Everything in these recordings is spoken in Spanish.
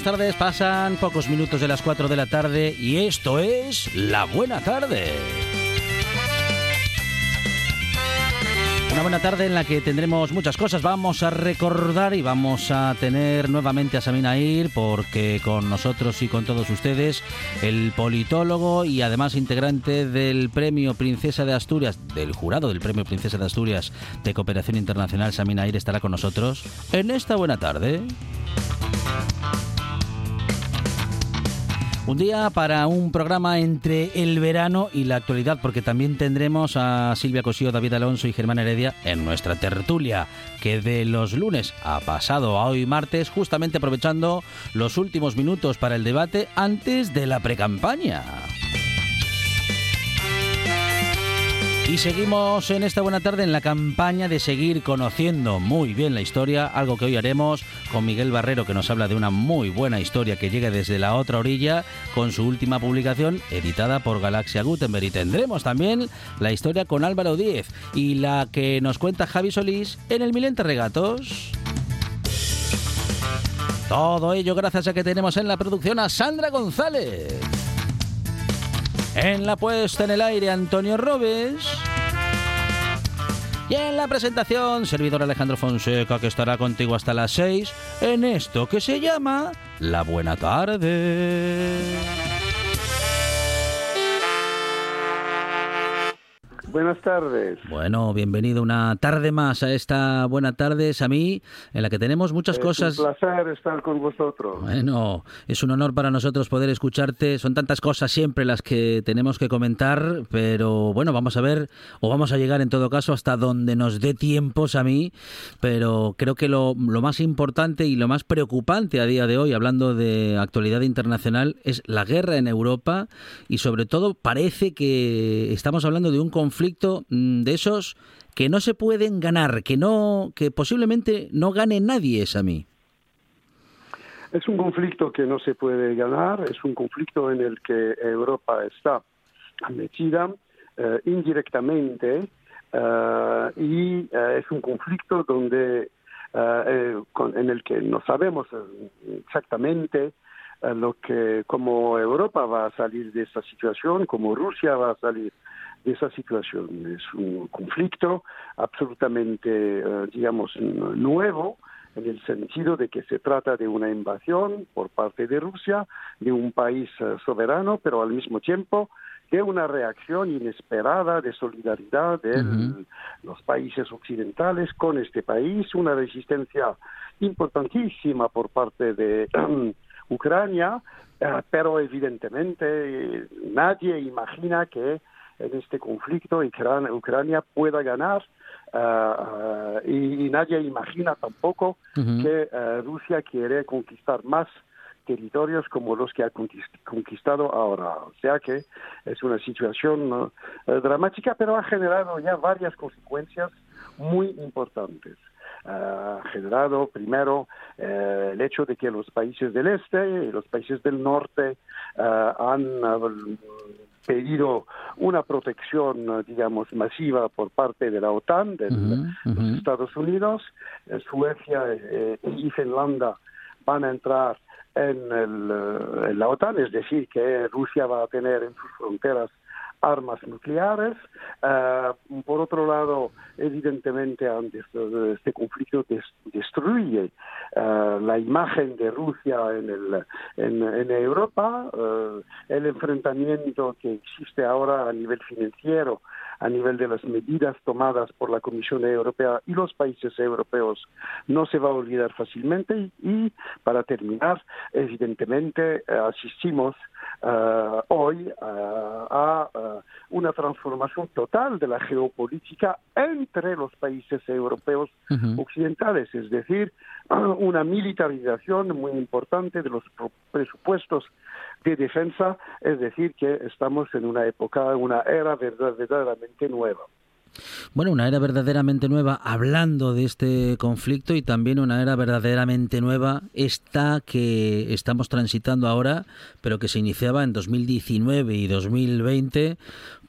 Buenas tardes. Pasan pocos minutos de las 4 de la tarde y esto es La Buena Tarde. Una buena tarde en la que tendremos muchas cosas. Vamos a recordar y vamos a tener nuevamente a Samina Ir, porque con nosotros y con todos ustedes, el politólogo y además integrante del Premio Princesa de Asturias, del jurado del Premio Princesa de Asturias de Cooperación Internacional, Samina Ir, estará con nosotros en esta buena tarde. Un día para un programa entre el verano y la actualidad, porque también tendremos a Silvia Cosío, David Alonso y Germán Heredia en nuestra tertulia, que de los lunes a pasado a hoy martes, justamente aprovechando los últimos minutos para el debate antes de la precampaña. Y seguimos en esta buena tarde en la campaña de seguir conociendo muy bien la historia, algo que hoy haremos con Miguel Barrero que nos habla de una muy buena historia que llega desde la otra orilla con su última publicación editada por Galaxia Gutenberg. Y tendremos también la historia con Álvaro Díez y la que nos cuenta Javi Solís en el Milente Regatos. Todo ello gracias a que tenemos en la producción a Sandra González. En la puesta en el aire, Antonio Robes. Y en la presentación, servidor Alejandro Fonseca, que estará contigo hasta las 6 en esto que se llama La Buena Tarde. Buenas tardes. Bueno, bienvenido una tarde más a esta buena tarde, Samí, en la que tenemos muchas es cosas. un placer estar con vosotros. Bueno, es un honor para nosotros poder escucharte. Son tantas cosas siempre las que tenemos que comentar, pero bueno, vamos a ver, o vamos a llegar en todo caso hasta donde nos dé tiempos a mí. Pero creo que lo, lo más importante y lo más preocupante a día de hoy, hablando de actualidad internacional, es la guerra en Europa y sobre todo parece que estamos hablando de un conflicto mm, de esos que no se pueden ganar, que no, que posiblemente no gane nadie, es a mí. Es un conflicto que no se puede ganar, es un conflicto en el que Europa está metida eh, indirectamente eh, y eh, es un conflicto donde eh, con, en el que no sabemos exactamente lo que cómo Europa va a salir de esta situación, cómo Rusia va a salir de esa situación. Es un conflicto absolutamente, eh, digamos, nuevo en el sentido de que se trata de una invasión por parte de Rusia de un país eh, soberano, pero al mismo tiempo de una reacción inesperada de solidaridad de los países occidentales con este país, una resistencia importantísima por parte de Ucrania, eh, pero evidentemente nadie imagina que en este conflicto Ucrania, Ucrania pueda ganar eh, y, y nadie imagina tampoco que eh, Rusia quiere conquistar más territorios como los que ha conquist- conquistado ahora. O sea que es una situación eh, dramática, pero ha generado ya varias consecuencias muy importantes. Ha generado primero eh, el hecho de que los países del este y los países del norte eh, han pedido una protección, digamos, masiva por parte de la OTAN, de Ujú, los. Estados Unidos. Suecia eh, y Finlandia van a entrar en, el, eh, en la OTAN, es decir, que Rusia va a tener en sus fronteras armas nucleares. Eh, por otro lado, evidentemente, antes de este conflicto des- destruye eh, la imagen de Rusia en, el, en, en Europa, eh, el enfrentamiento que existe ahora a nivel financiero, a nivel de las medidas tomadas por la Comisión Europea y los países europeos, no se va a olvidar fácilmente. Y, para terminar, evidentemente, eh, asistimos eh, hoy eh, a una transformación total de la geopolítica entre los países europeos occidentales, es decir, una militarización muy importante de los presupuestos de defensa, es decir, que estamos en una época, una era verdaderamente nueva. Bueno, una era verdaderamente nueva hablando de este conflicto y también una era verdaderamente nueva esta que estamos transitando ahora, pero que se iniciaba en 2019 y 2020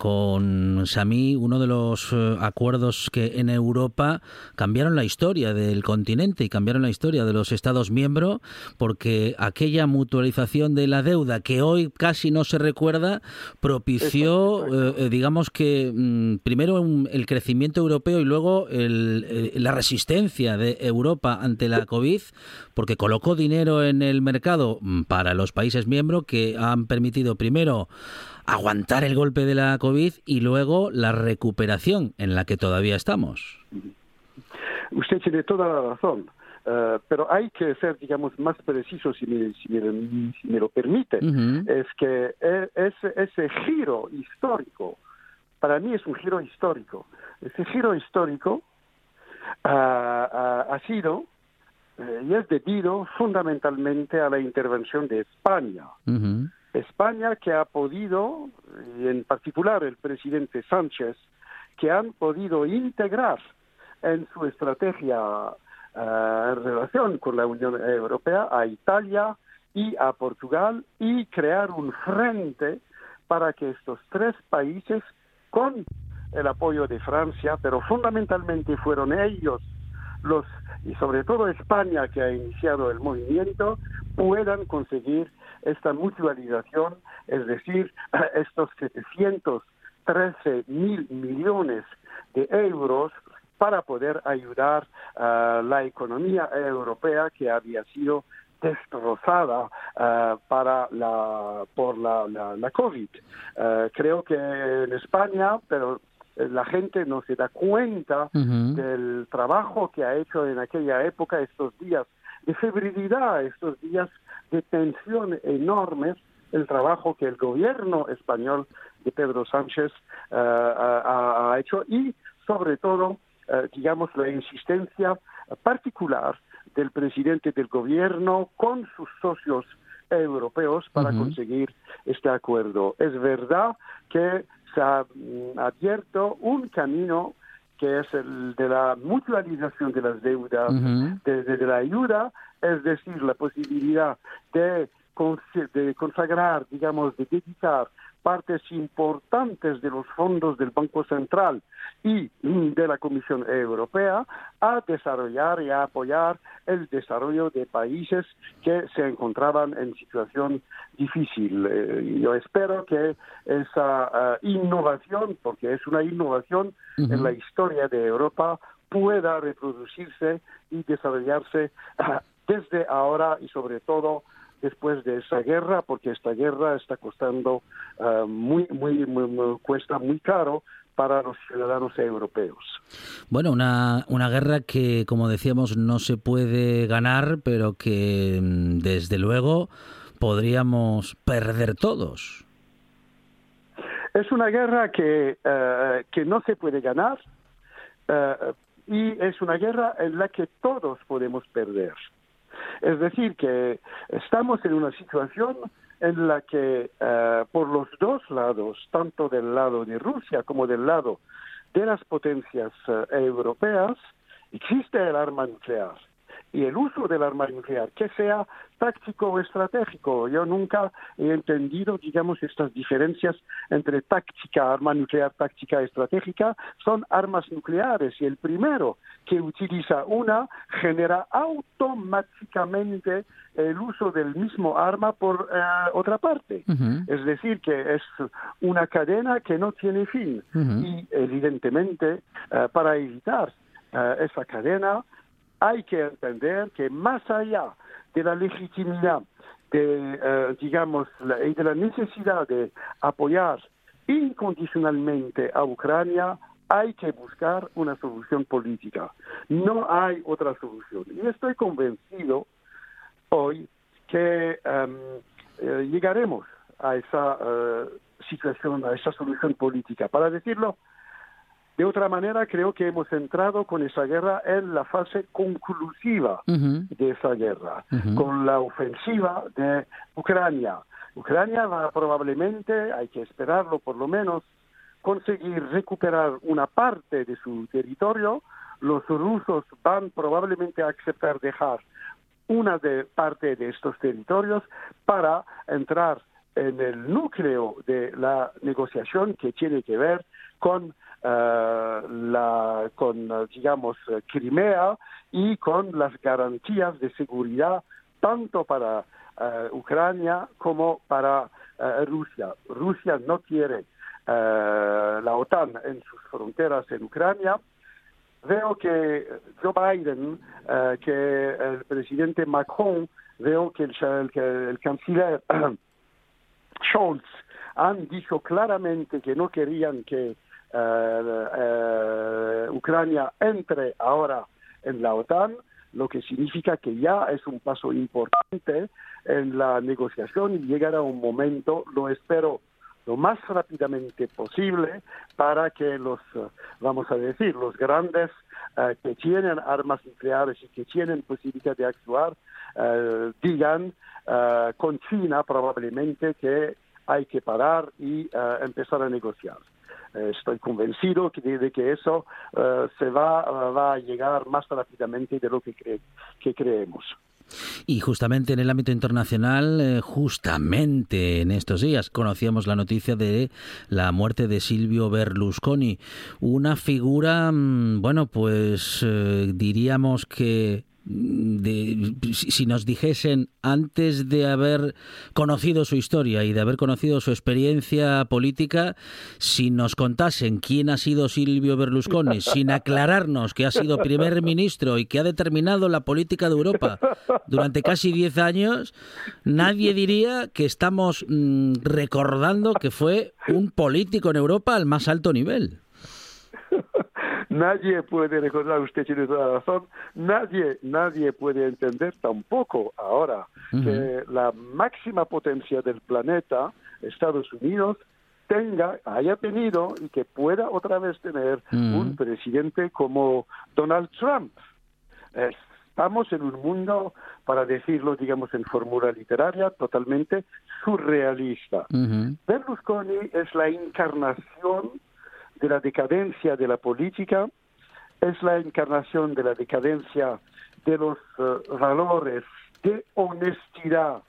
con Sami, uno de los eh, acuerdos que en Europa cambiaron la historia del continente y cambiaron la historia de los Estados miembros, porque aquella mutualización de la deuda que hoy casi no se recuerda propició, eh, eh, digamos que mm, primero el crecimiento europeo y luego la resistencia de Europa ante la COVID, porque colocó dinero en el mercado mm, para los países miembros que han permitido primero aguantar el golpe de la COVID y luego la recuperación en la que todavía estamos. Usted tiene toda la razón. Eh, pero hay que ser, digamos, más preciso, si me, si me, lo permite. Es que e, ese, ese giro histórico, para mí es un giro histórico. Ese giro histórico ah, ah, ha sido eh, y es debido fundamentalmente a la intervención de España. España que ha podido, y en particular el presidente Sánchez, que han podido integrar en su estrategia eh, en relación con la Unión Europea a Italia y a Portugal y crear un frente para que estos tres países, con el apoyo de Francia, pero fundamentalmente fueron ellos los, y sobre todo España que ha iniciado el movimiento, puedan conseguir esta mutualización, es decir, estos 713 mil millones de euros para poder ayudar a la economía europea que había sido destrozada uh, para la, por la, la, COVID. Uh, creo que en España, pero la gente no se da cuenta del trabajo que ha hecho en aquella época, estos días de febrilidad, estos días de tensión enormes el trabajo que el gobierno español de Pedro Sánchez uh, ha, ha, hecho y sobre todo, uh, digamos, la insistencia particular del presidente del gobierno con sus socios europeos para uh -huh. conseguir este acuerdo. Es verdad que se ha mm, abierto un camino que es el de la mutualización de las deudas, uh -huh. de, de, de, la ayuda, es decir, la posibilidad de, de consagrar, digamos, de dedicar partes importantes de los fondos del Banco Central y de la Comisión Europea a desarrollar y a apoyar el desarrollo de países que se encontraban en situación difícil. Eh, yo espero que esa uh, innovación, porque es una innovación uh -huh. en la historia de Europa, pueda reproducirse y desarrollarse uh, desde ahora y sobre todo después de esa guerra, porque esta guerra está costando uh, muy, muy, muy, muy, cuesta muy caro para los ciudadanos europeos. Bueno, una, una guerra que, como decíamos, no se puede ganar, pero que mm, desde luego podríamos perder todos. Es una guerra que, uh, que no se puede ganar uh, y es una guerra en la que todos podemos perder. Es decir, que estamos en una situación en la que uh, por los dos lados, tanto del lado de Rusia como del lado de las potencias uh, europeas, existe el arma nuclear y el uso del arma nuclear, que sea táctico o estratégico. Yo nunca he entendido, digamos, estas diferencias entre táctica, arma nuclear, táctica estratégica, son armas nucleares y el primero que utiliza una genera automáticamente el uso del mismo arma por uh, otra parte. Uh -huh. Es decir, que es una cadena que no tiene fin uh -huh. y evidentemente uh, para evitar esa cadena hay que entender que más allá de la legitimidad de, uh, digamos, la, y de la necesidad de apoyar incondicionalmente a Ucrania, hay que buscar una solución política. No hay otra solución. Y estoy convencido hoy que um, eh, llegaremos a esa uh, situación, a esa solución política. Para decirlo De otra manera, creo que hemos entrado con esa guerra en la fase conclusiva de esa guerra, con la ofensiva de Ucrania. Ucrania va probablemente, hay que esperarlo por lo menos, conseguir recuperar una parte de su territorio. Los rusos van probablemente a aceptar dejar una de parte de estos territorios para entrar en el núcleo de la negociación que tiene que ver con eh, la con digamos Crimea y con las garantías de seguridad tanto para eh, Ucrania como para eh, Rusia. Rusia no quiere la OTAN en sus fronteras en Ucrania. Veo que Joe Biden, que el presidente Macron, veo que el, que el canciller Scholz han dicho claramente que no querían que eh, eh, Ucrania entre ahora en la OTAN, lo que significa que ya es un paso importante en la negociación y llegará un momento, lo espero lo más rápidamente posible para que los, vamos a decir, los grandes eh, que tienen armas nucleares y que tienen posibilidad de actuar, digan con China probablemente que hay que parar y empezar a negociar. Eh, estoy convencido de, que eso eh, se va, va, a llegar más rápidamente de lo que, que creemos. Y justamente en el ámbito internacional, eh, justamente en estos días, conocíamos la noticia de la muerte de Silvio Berlusconi, una figura, mm, bueno, pues diríamos que de, si nos dijesen antes de haber conocido su historia y de haber conocido su experiencia política, si nos contasen quién ha sido Silvio Berlusconi, sin aclararnos que ha sido primer ministro y que ha determinado la política de Europa durante casi 10 años, nadie diría que estamos mm, recordando que fue un político en Europa al más alto nivel. nadie puede recordar, usted tiene toda la razón, nadie, nadie puede entender tampoco ahora que la máxima potencia del planeta, Estados Unidos, tenga, haya tenido y que pueda otra vez tener un presidente como Donald Trump. Estamos en un mundo, para decirlo, digamos, en fórmula literaria, totalmente surrealista. Berlusconi es la encarnación de la decadencia de la política, es la encarnación de la decadencia de los eh, valores de honestidad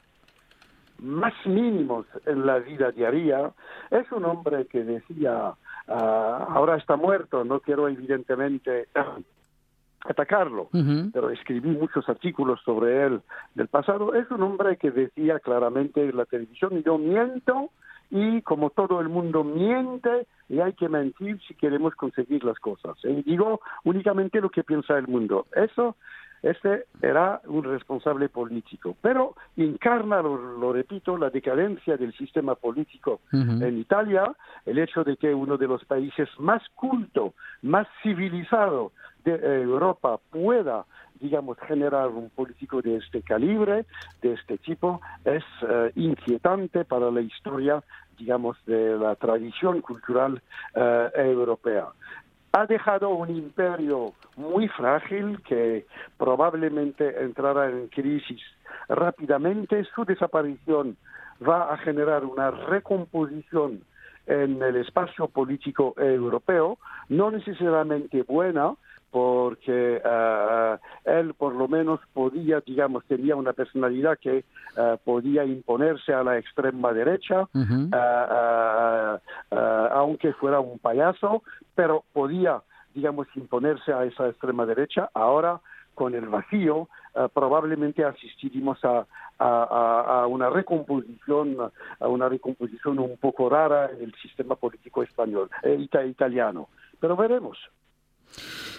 más mínimos en la vida diaria. Es un hombre que decía, ah, ahora está muerto, no quiero evidentemente atacarlo, pero escribí muchos artículos sobre él del pasado. Es un hombre que decía claramente en la televisión, yo miento y como todo el mundo miente y hay que mentir si queremos conseguir las cosas. Y digo únicamente lo que piensa el mundo. Eso, este era un responsable político, pero encarna, lo, repito, la decadencia del sistema político en Italia, el hecho de que uno de los países más culto, más civilizado de Europa pueda digamos, generar un político de este calibre, de este tipo, es eh, inquietante para la historia, digamos, de la tradición cultural eh, europea. Ha dejado un imperio muy frágil que probablemente entrará en crisis rápidamente. Su desaparición va a generar una recomposición en el espacio político europeo, no necesariamente buena, porque uh, él por lo menos podía, digamos, tenía una personalidad que uh, podía imponerse a la extrema derecha, uh, aunque fuera un payaso, pero podía, digamos, imponerse a esa extrema derecha. Ahora, con el vacío, probablemente asistiremos a, a, a, una recomposición, a una recomposición un poco rara en el sistema político español, eh, italiano. Pero veremos.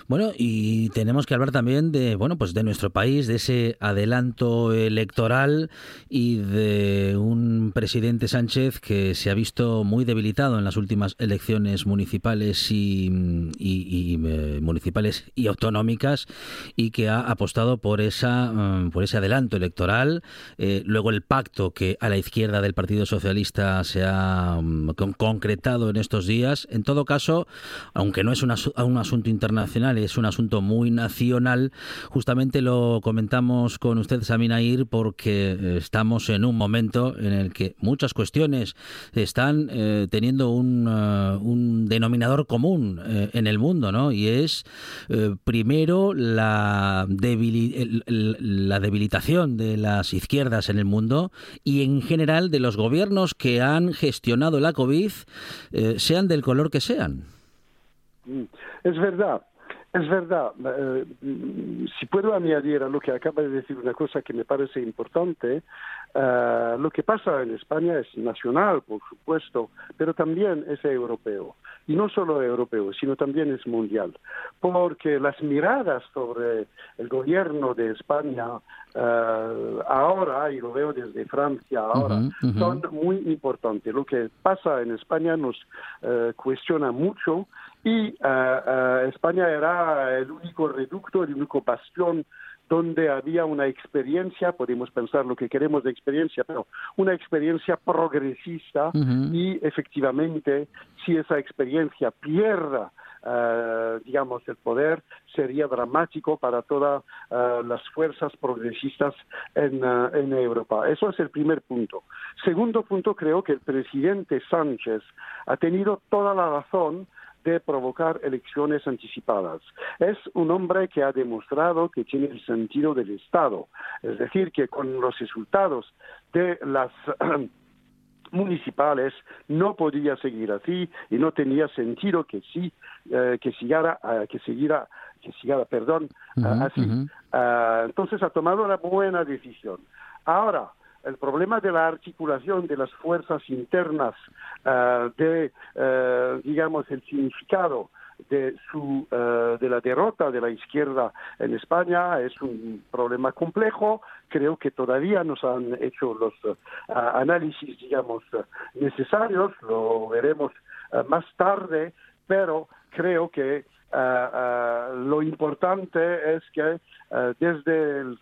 Bueno, y tenemos que hablar también de, bueno, pues de nuestro país, de ese adelanto electoral y de un presidente Sánchez que se ha visto muy debilitado en las últimas elecciones municipales y, eh, municipales y autonómicas y que ha apostado por esa mm, por ese adelanto electoral. Eh, luego el pacto que a la izquierda del Partido Socialista se ha mm, concretado en estos días. En todo caso, aunque no es un asunto internacional, es un asunto muy nacional. Justamente lo comentamos con usted, Saminair, porque estamos en un momento en el que muchas cuestiones están eh, teniendo un, uh, un, denominador común eh, en el mundo, ¿no? Y es, eh, primero, la, la debilitación de las izquierdas en el mundo y, en general, de los gobiernos que han gestionado la COVID, sean del color que sean. Mm, es verdad. Es verdad. Eh, si puedo añadir a lo que acaba de decir una cosa que me parece importante, eh, lo que pasa en España es nacional, por supuesto, pero también es europeo. Y no solo europeo, sino también es mundial. Porque las miradas sobre el gobierno de España eh, ahora, y lo veo desde Francia ahora, son muy importantes. Lo que pasa en España nos cuestiona mucho y uh, uh, España era el único reducto, el único bastión donde había una experiencia, podemos pensar lo que queremos de experiencia, pero una experiencia progresista uh -huh. y efectivamente si esa experiencia pierda Uh, digamos, el poder sería dramático para todas uh, las fuerzas progresistas en, uh, en, Europa. Eso es el primer punto. Segundo punto, creo que el presidente Sánchez ha tenido toda la razón de provocar elecciones anticipadas. Es un hombre que ha demostrado que tiene el sentido del Estado, es decir, que con los resultados de las municipales no podía seguir así y no tenía sentido que sí eh, que siguiera uh, que siguiera que siguiera perdón uh -huh, así uh -huh. entonces ha tomado una buena decisión ahora el problema de la articulación de las fuerzas internas, uh, de, uh, digamos, el significado de, su, uh, de la derrota de la izquierda en España es un problema complejo. Creo que todavía nos han hecho los análisis, digamos, necesarios. Lo veremos más tarde, pero creo que lo importante es que desde el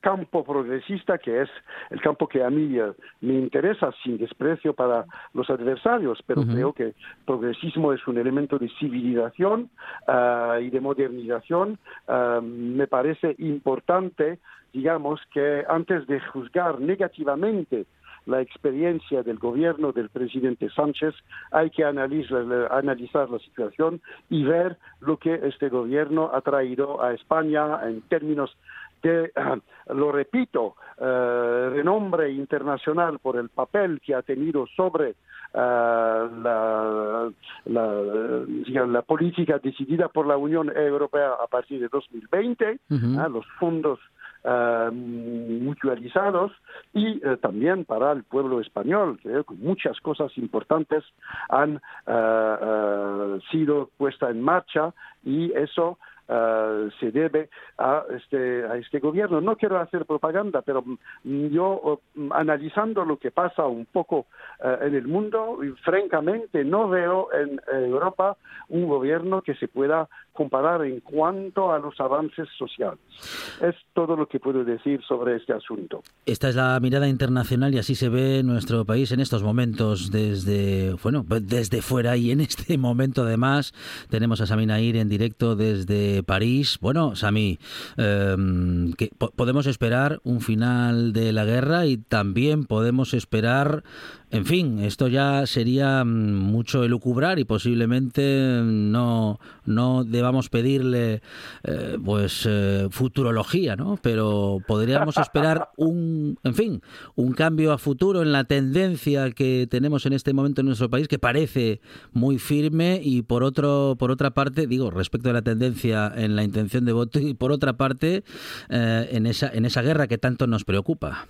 campo progresista, que es el campo que a mí uh, me interesa sin desprecio para los adversarios, pero uh -huh. creo que progresismo es un elemento de civilización uh, y de modernización. Uh, me parece importante, digamos, que antes de juzgar negativamente la experiencia del gobierno del presidente Sánchez, hay que analizar, analizar, la situación y ver lo que este gobierno ha traído a España en términos que, lo repito, eh, renombre internacional por el papel que ha tenido sobre uh, la, la, digamos, la, política decidida por la Unión Europea a partir de 2020, uh -huh. ¿eh? los fondos uh, mutualizados y uh, también para el pueblo español, que muchas cosas importantes han sido puestas en marcha y eso Uh, se debe a este, a este gobierno. No quiero hacer propaganda, pero yo uh, analizando lo que pasa un poco uh, en el mundo, francamente no veo en Europa un gobierno que se pueda comparar en cuanto a los avances sociales. Es todo lo que puedo decir sobre este asunto. Esta es la mirada internacional y así se ve nuestro país en estos momentos desde, bueno, desde fuera y en este momento además tenemos a Samina Ir en directo desde París. Bueno, Sami, eh, que podemos esperar un final de la guerra y también podemos esperar, en fin, esto ya sería mucho elucubrar y posiblemente no, no debamos pedirle eh, pues eh, futurología, ¿no? Pero podríamos esperar un, en fin, un cambio a futuro en la tendencia que tenemos en este momento en nuestro país que parece muy firme y por otro por otra parte, digo, respecto a la tendencia en la intención de voto y por otra parte eh, en esa en esa guerra que tanto nos preocupa.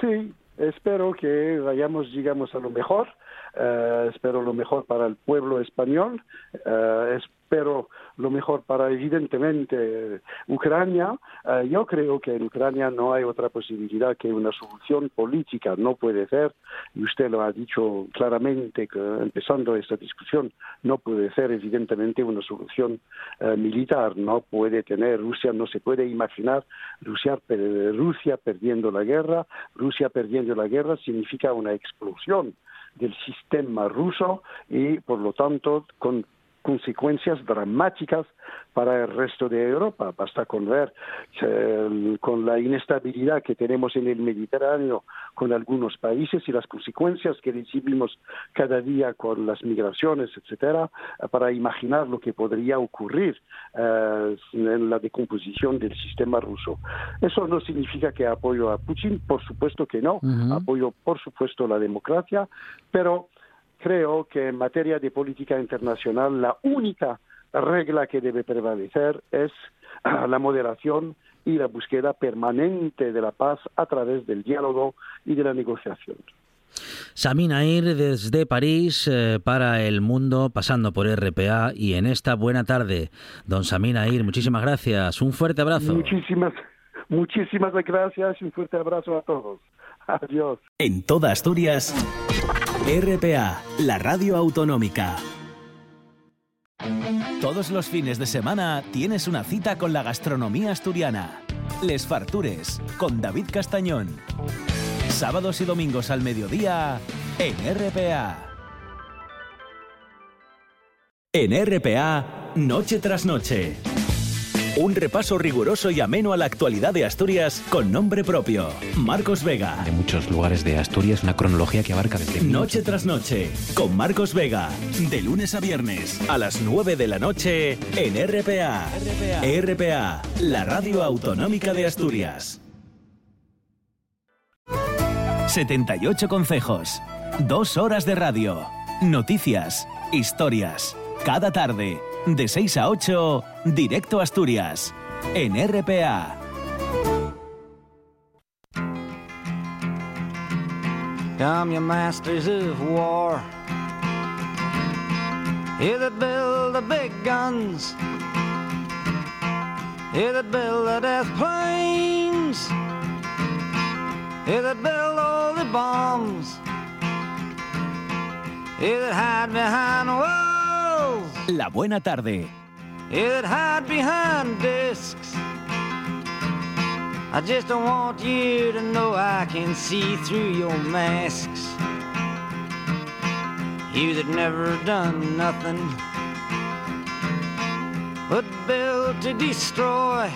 Sí, espero que vayamos, digamos, a lo mejor. Uh, espero lo mejor para el pueblo español. Uh, pero lo mejor para evidentemente Ucrania. Eh, yo creo que en Ucrania no hay otra posibilidad que una solución política. No puede ser, y usted lo ha dicho claramente que empezando esta discusión, no puede ser evidentemente una solución eh, militar. No puede tener Rusia, no se puede imaginar Rusia, Rusia perdiendo la guerra. Rusia perdiendo la guerra significa una explosión del sistema ruso y, por lo tanto, con consecuencias dramáticas para el resto de Europa. Basta con ver eh, con la inestabilidad que tenemos en el Mediterráneo con algunos países y las consecuencias que recibimos cada día con las migraciones, etcétera, para imaginar lo que podría ocurrir eh, en la decomposición del sistema ruso. Eso no significa que apoyo a Putin, por supuesto que no. Apoyo, por supuesto, la democracia, pero creo que en materia de política internacional la única regla que debe prevalecer es la moderación y la búsqueda permanente de la paz a través del diálogo y de la negociación. Samin Air desde París eh, para el mundo, pasando por RPA y en esta buena tarde. Don Samin Air, muchísimas gracias. Un fuerte abrazo. Muchísimas, muchísimas gracias y un fuerte abrazo a todos. Adiós. En toda Asturias, RPA, la radio autonómica. Todos los fines de semana tienes una cita con la gastronomía asturiana. Les Fartures, con David Castañón. Sábados y domingos al mediodía, en RPA. En RPA, noche tras noche. Un repaso riguroso y ameno a la actualidad de Asturias con nombre propio. Marcos Vega. De muchos lugares de Asturias, una cronología que abarca desde... Noche tras noche, con Marcos Vega. De lunes a viernes, a las 9 de la noche, en RPA. RPA, RPA la radio autonómica de Asturias. 78 consejos. Dos horas de radio. Noticias. Historias. Cada tarde de 6 a 8, directo Asturias, en RPA. Come, your masters of war. Here that build the big guns. Here that build the death planes. Here that build all the bombs. Here that hide behind walls. La buena tarde. It hide behind discs. I just don't want you to know I can see through your masks. You that never done nothing but build to destroy.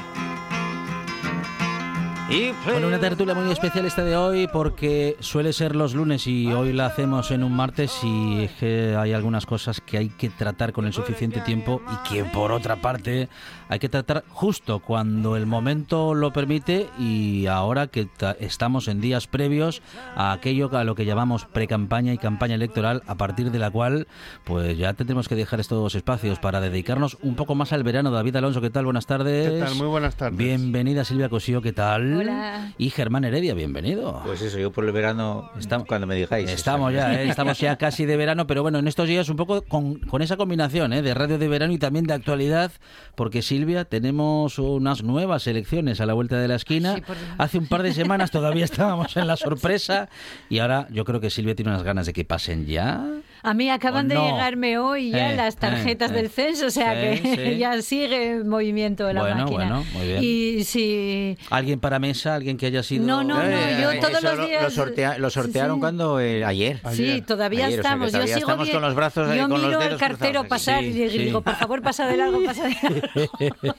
Bueno, una tertulia muy especial esta de hoy porque suele ser los lunes y hoy la hacemos en un martes y es que hay algunas cosas que hay que tratar con el suficiente tiempo y que por otra parte hay que tratar justo cuando el momento lo permite y ahora que estamos en días previos a aquello a lo que llamamos pre-campaña y campaña electoral a partir de la cual pues ya tendremos que dejar estos espacios para dedicarnos un poco más al verano. David Alonso, ¿qué tal? Buenas tardes. ¿Qué tal? Muy buenas tardes. Bienvenida Silvia Cosío, ¿qué tal? Hola. Y Germán Heredia, bienvenido. Pues eso, yo por el verano, estamos, cuando me digáis. Estamos ya, ¿eh? estamos ya casi de verano, pero bueno, en estos días un poco con, con esa combinación ¿eh? de radio de verano y también de actualidad, porque Silvia, tenemos unas nuevas elecciones a la vuelta de la esquina. Hace un par de semanas todavía estábamos en la sorpresa y ahora yo creo que Silvia tiene unas ganas de que pasen ya. A mí acaban de llegarme hoy ya eh, las tarjetas del censo, o sea que ya sigue en movimiento la bueno, máquina. Bueno, muy bien. Y si... ¿Alguien para mesa? ¿Alguien que haya sido...? No, no, no, eh, yo todos los días... Lo, sortearon cuando... Eh, ayer. Sí, todavía estamos. yo sigo estamos con los brazos Yo con miro el cartero pasar y digo, por favor, pasa de largo, pasa de largo.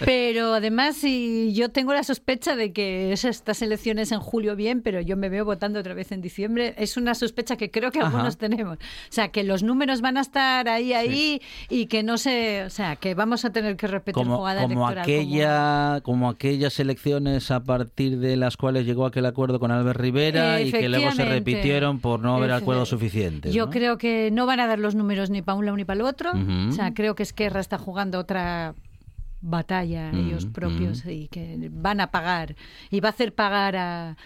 pero además, si yo tengo la sospecha de que estas elecciones en julio bien, pero yo me veo votando otra vez en diciembre. Es una sospecha que creo que algunos tenemos. O sea, que los números van a estar ahí, ahí y que no se... O sea, que vamos a tener que repetir como, jugada como Aquella, como... aquellas elecciones a partir de las cuales llegó aquel acuerdo con Albert Rivera y que luego se repitieron por no haber acuerdo suficiente. Yo creo que no van a dar los números ni para un lado ni para el otro. O sea, creo que Esquerra está jugando otra batalla ellos propios y que van a pagar y va a hacer pagar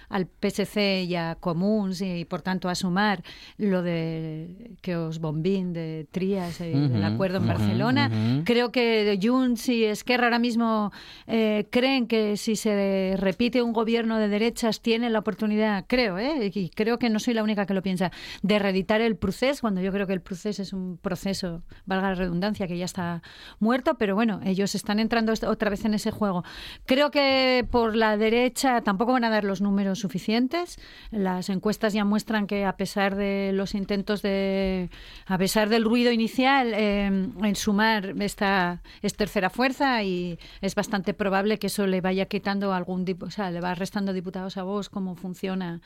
al PSC y a Comuns y, por tanto a sumar lo de que os bombín de Trías eh, el acuerdo en Barcelona. creo que Junts y Esquerra ahora mismo eh, creen que si se repite un gobierno de derechas tienen la oportunidad creo eh, y creo que no soy la única que lo piensa de reeditar el proceso cuando yo creo que el proceso es un proceso valga la redundancia que ya está muerto pero bueno ellos están en entrando otra vez en ese juego. Creo que por la derecha tampoco van a dar los números suficientes. Las encuestas ya muestran que a pesar de los intentos de, a pesar del ruido inicial, eh, en sumar esta es tercera fuerza y es bastante probable que eso le vaya quitando algún, o sea, le va restando diputados a vos cómo funciona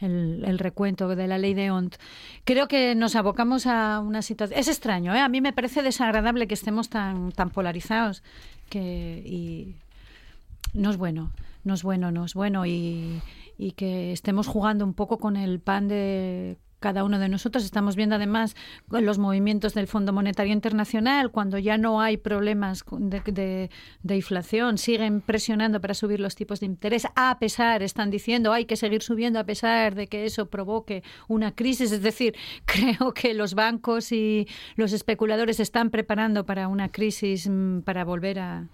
el, recuento de la ley de ONT. Creo que nos abocamos a una situación. Es extraño, ¿eh? a mí me parece desagradable que estemos tan, tan polarizados que y no es bueno, no es bueno, no es bueno y, y que estemos jugando un poco con el pan de cada uno de nosotros. Estamos viendo además los movimientos del Fondo Monetario Internacional, cuando ya no hay problemas de, inflación, siguen presionando para subir los tipos de interés, a pesar, están diciendo, hay que seguir subiendo a pesar de que eso provoque una crisis. Es decir, creo que los bancos y los especuladores están preparando para una crisis, mm, para volver a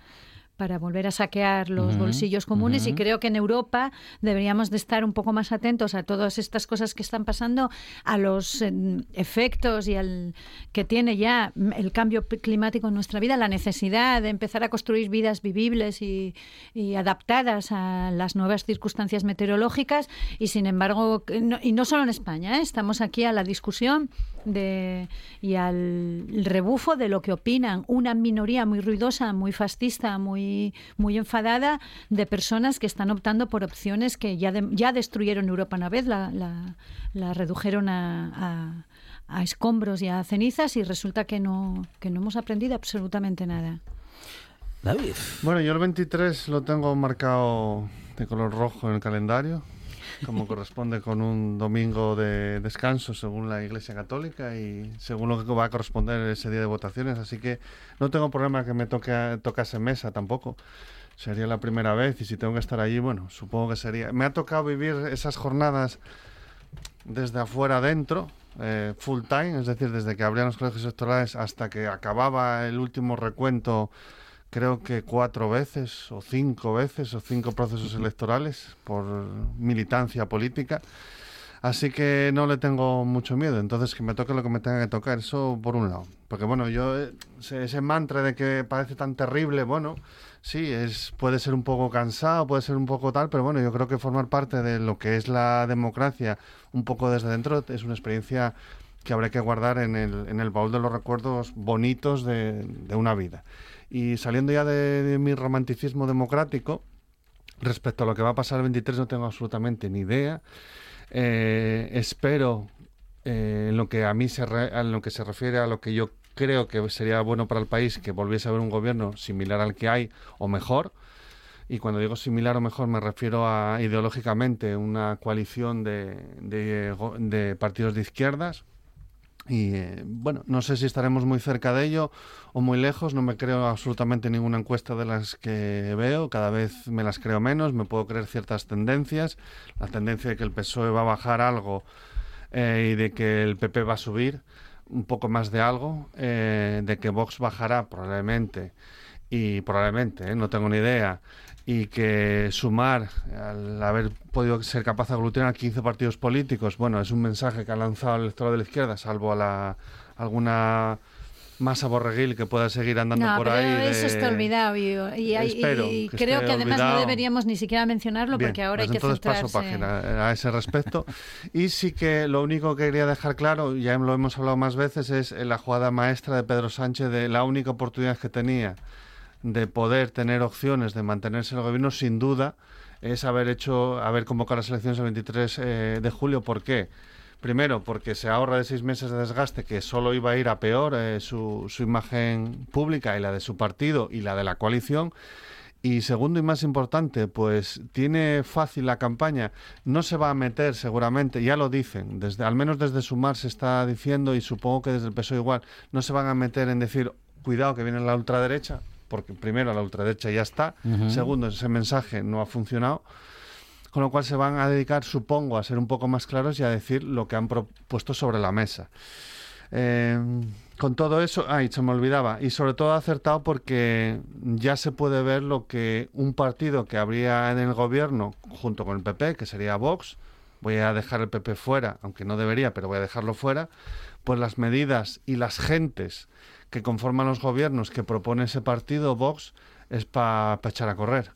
para volver a saquear los bolsillos comunes y creo que en Europa deberíamos de estar un poco más atentos a todas estas cosas que están pasando, a los em, efectos y al que tiene ya el cambio climático en nuestra vida, la necesidad de empezar a construir vidas vivibles y, adaptadas a las nuevas circunstancias meteorológicas y sin embargo, y no solo en España, ¿eh? estamos aquí a la discusión de, y al rebufo de lo que opinan una minoría muy ruidosa, muy fascista, muy, muy enfadada de personas que están optando por opciones que ya, ya destruyeron Europa una vez, la, la, redujeron a, a, escombros y a cenizas y resulta que no, que no hemos aprendido absolutamente nada. David. Bueno, yo el 23 lo tengo marcado de color rojo en el calendario como corresponde con un domingo de descanso según la Iglesia Católica y según lo que va a corresponder ese día de votaciones. Así que no tengo problema que me toque tocase mesa tampoco. Sería la primera vez y si tengo que estar allí, bueno, supongo que sería. Me ha tocado vivir esas jornadas desde afuera adentro, eh, full time, es decir, desde que abrían los colegios electorales hasta que acababa el último recuento creo que cuatro veces o cinco veces o cinco procesos electorales por militancia política. Así que no le tengo mucho miedo. Entonces, que me toque lo que me tenga que tocar. Eso por un lado. Porque, bueno, yo, eh, ese, mantra de que parece tan terrible, bueno, sí, es, puede ser un poco cansado, puede ser un poco tal, pero bueno, yo creo que formar parte de lo que es la democracia un poco desde dentro es una experiencia que habrá que guardar en el, en el baúl de los recuerdos bonitos de, de una vida. Y saliendo ya de, mi romanticismo democrático, respecto a lo que va a pasar el 23 no tengo absolutamente ni idea. Eh, espero, eh, en lo que a mí se en lo que se refiere a lo que yo creo que sería bueno para el país, que volviese a haber un gobierno similar al que hay o mejor. Y cuando digo similar o mejor me refiero a ideológicamente una coalición de partidos de izquierdas, y eh, bueno, no sé si estaremos muy cerca de ello o muy lejos, no me creo absolutamente ninguna encuesta de las que veo, cada vez me las creo menos, me puedo creer ciertas tendencias, la tendencia de que el PSOE va a bajar algo eh, y de que el PP va a subir un poco más de algo, eh, de que Vox bajará probablemente y probablemente, no tengo ni idea, y que sumar, al haber podido ser capaz de aglutinar 15 partidos políticos, bueno, es un mensaje que ha lanzado el electorado de la izquierda, salvo a la, alguna masa borreguil que pueda seguir andando por ahí. Eso está olvidado y, y, creo que además no deberíamos ni siquiera mencionarlo porque ahora hay pues que entonces paso página a ese respecto. y sí que lo único que quería dejar claro, ya lo hemos hablado más veces, es la jugada maestra de Pedro Sánchez de la única oportunidad que tenía de poder tener opciones de mantenerse en el gobierno, sin duda, es haber hecho, haber convocado las elecciones el 23 eh, de julio. ¿Por qué? Primero, porque se ahorra de seis meses de desgaste que solo iba a ir a peor eh, su, imagen pública y la de su partido y la de la coalición. Y segundo y más importante, pues tiene fácil la campaña, no se va a meter seguramente, ya lo dicen, desde al menos desde Sumar se está diciendo y supongo que desde el PSOE igual, no se van a meter en decir, cuidado que viene la ultraderecha, porque primero la ultraderecha ya está, segundo ese mensaje no ha funcionado, con lo cual se van a dedicar, supongo, a ser un poco más claros y a decir lo que han propuesto sobre la mesa. Eh, con todo eso, ay, se me olvidaba, y sobre todo acertado porque ya se puede ver lo que un partido que habría en el gobierno junto con el PP, que sería Vox, voy a dejar el PP fuera, aunque no debería, pero voy a dejarlo fuera, pues las medidas y las gentes que conforman los gobiernos que propone ese partido, Vox, es para echar a correr.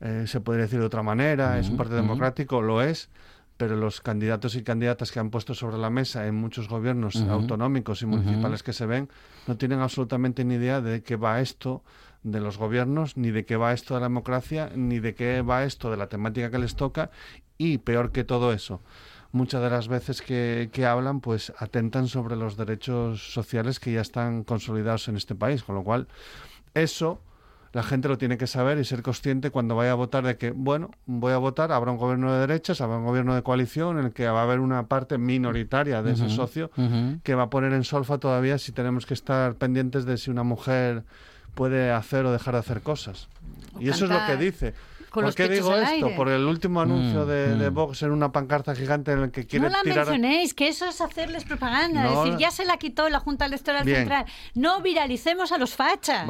Eh, se podría decir de otra manera, es un partido democrático, lo es, pero los candidatos y candidatas que han puesto sobre la mesa en muchos gobiernos autonómicos y municipales que se ven no tienen absolutamente ni idea de qué va esto de los gobiernos, ni de qué va esto de la democracia, ni de qué va esto de la temática que les toca y peor que todo eso, muchas de las veces que, que hablan pues atentan sobre los derechos sociales que ya están consolidados en este país, con lo cual eso la gente lo tiene que saber y ser consciente cuando vaya a votar de que, bueno, voy a votar, habrá un gobierno de derechas, habrá un gobierno de coalición en el que va a haber una parte minoritaria de ese socio que va a poner en solfa todavía si tenemos que estar pendientes de si una mujer puede hacer o dejar de hacer cosas. y eso es lo que dice. ¿Por qué digo esto? Por el último anuncio mm, de, de, mm. Vox en una pancarta gigante en el que quiere tirar... No la mencionéis, que eso es hacerles propaganda. Es decir, ya se la quitó la Junta Electoral Central. No viralicemos a los fachas.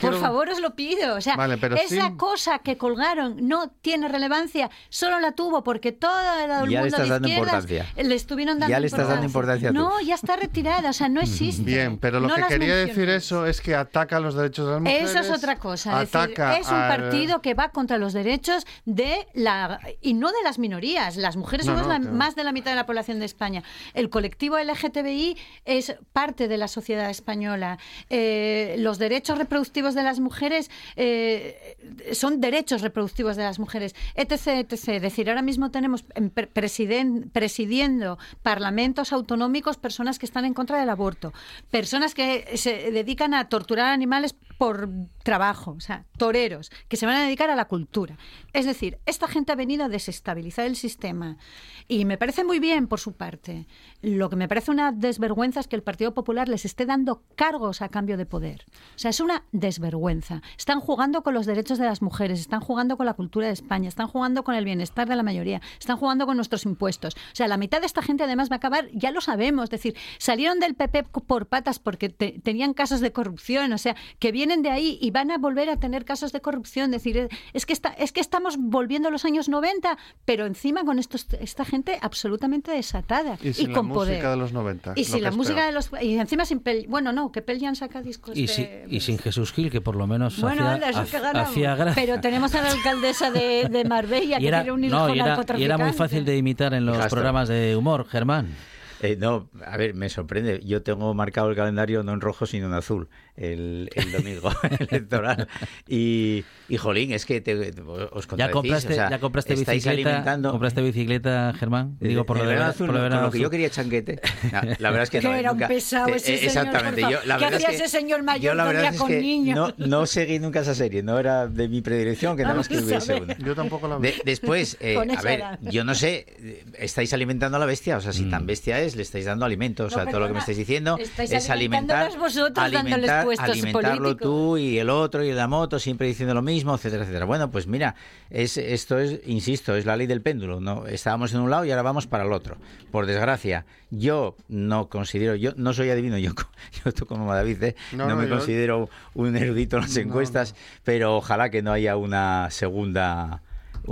Por favor, os lo pido. O sea, esa cosa que colgaron no tiene relevancia, solo la tuvo porque todo el ya mundo le estás de importancia. le estuvieron dando ya le estás dando importancia No, ya está retirada, o sea, no existe. Bien, pero lo que quería decir eso es que ataca los derechos de las mujeres. Eso es otra cosa. Es, decir, es un partido que va contra los derechos de la y no de las minorías. Las mujeres somos más de la mitad de la población de España. El colectivo LGTBI es parte de la sociedad española. Eh, los derechos reproductivos de las mujeres eh, son derechos reproductivos de las mujeres, etc, etc. Es decir, ahora mismo tenemos presidiendo parlamentos autonómicos personas que están en contra del aborto, personas que se dedican a torturar animales por trabajo, o sea, toreros, que se van a dedicar a la cultura. Es decir, esta gente ha venido a desestabilizar el sistema y me parece muy bien por su parte. Lo que me parece una desvergüenza es que el Partido Popular les esté dando cargos a cambio de poder. O sea, es una desvergüenza. Están jugando con los derechos de las mujeres, están jugando con la cultura de España, están jugando con el bienestar de la mayoría, están jugando con nuestros impuestos. O sea, la mitad de esta gente además va a acabar, ya lo sabemos, es decir, salieron del PP por patas porque tenían casos de corrupción, o sea, que vienen de ahí y van a volver a tener casos de corrupción. Es decir, es que, está, es que estamos volviendo a los años 90, pero encima con esto, esta gente absolutamente desatada y, con la música de los 90. Y si la música de los y encima sin bueno, no, que Pellian saca discos y, y sin Jesús Gil que por lo menos hacía, gracia. Pero tenemos a la alcaldesa de, Marbella que era, un no, y era muy fácil de imitar en los programas de humor, Germán. Eh, no, a ver, me sorprende. Yo tengo marcado el calendario no en rojo, sino en azul, el, domingo electoral. Y, y, jolín, es que te, os ¿Ya compraste, ¿Ya compraste bicicleta, alimentando... ¿Compraste bicicleta, Germán? Digo, por, lo, de, azul, por lo, que yo quería chanquete. la verdad es que, no. era un pesado eh, ese Exactamente. Yo, la ¿Qué hacía ese señor mayor la verdad con niños? No, no seguí nunca esa serie, no era de mi predilección, que nada más que hubiese una. Yo tampoco la vi. después, eh, a ver, yo no sé, estáis alimentando a la bestia, o sea, si tan mm. bestia es, le estáis dando alimentos. o sea, todo lo que me estáis diciendo es alimentar, alimentar alimentarlo tú y el otro y la moto, siempre diciendo lo mismo, etcétera, etcétera. Bueno, pues mira, es, esto es, insisto, es la ley del péndulo. ¿no? Estábamos en un lado y ahora vamos para el otro. Por desgracia, yo no considero, yo no soy adivino, yo, yo como David, ¿eh? no, me considero un erudito en las encuestas, pero ojalá que no haya una segunda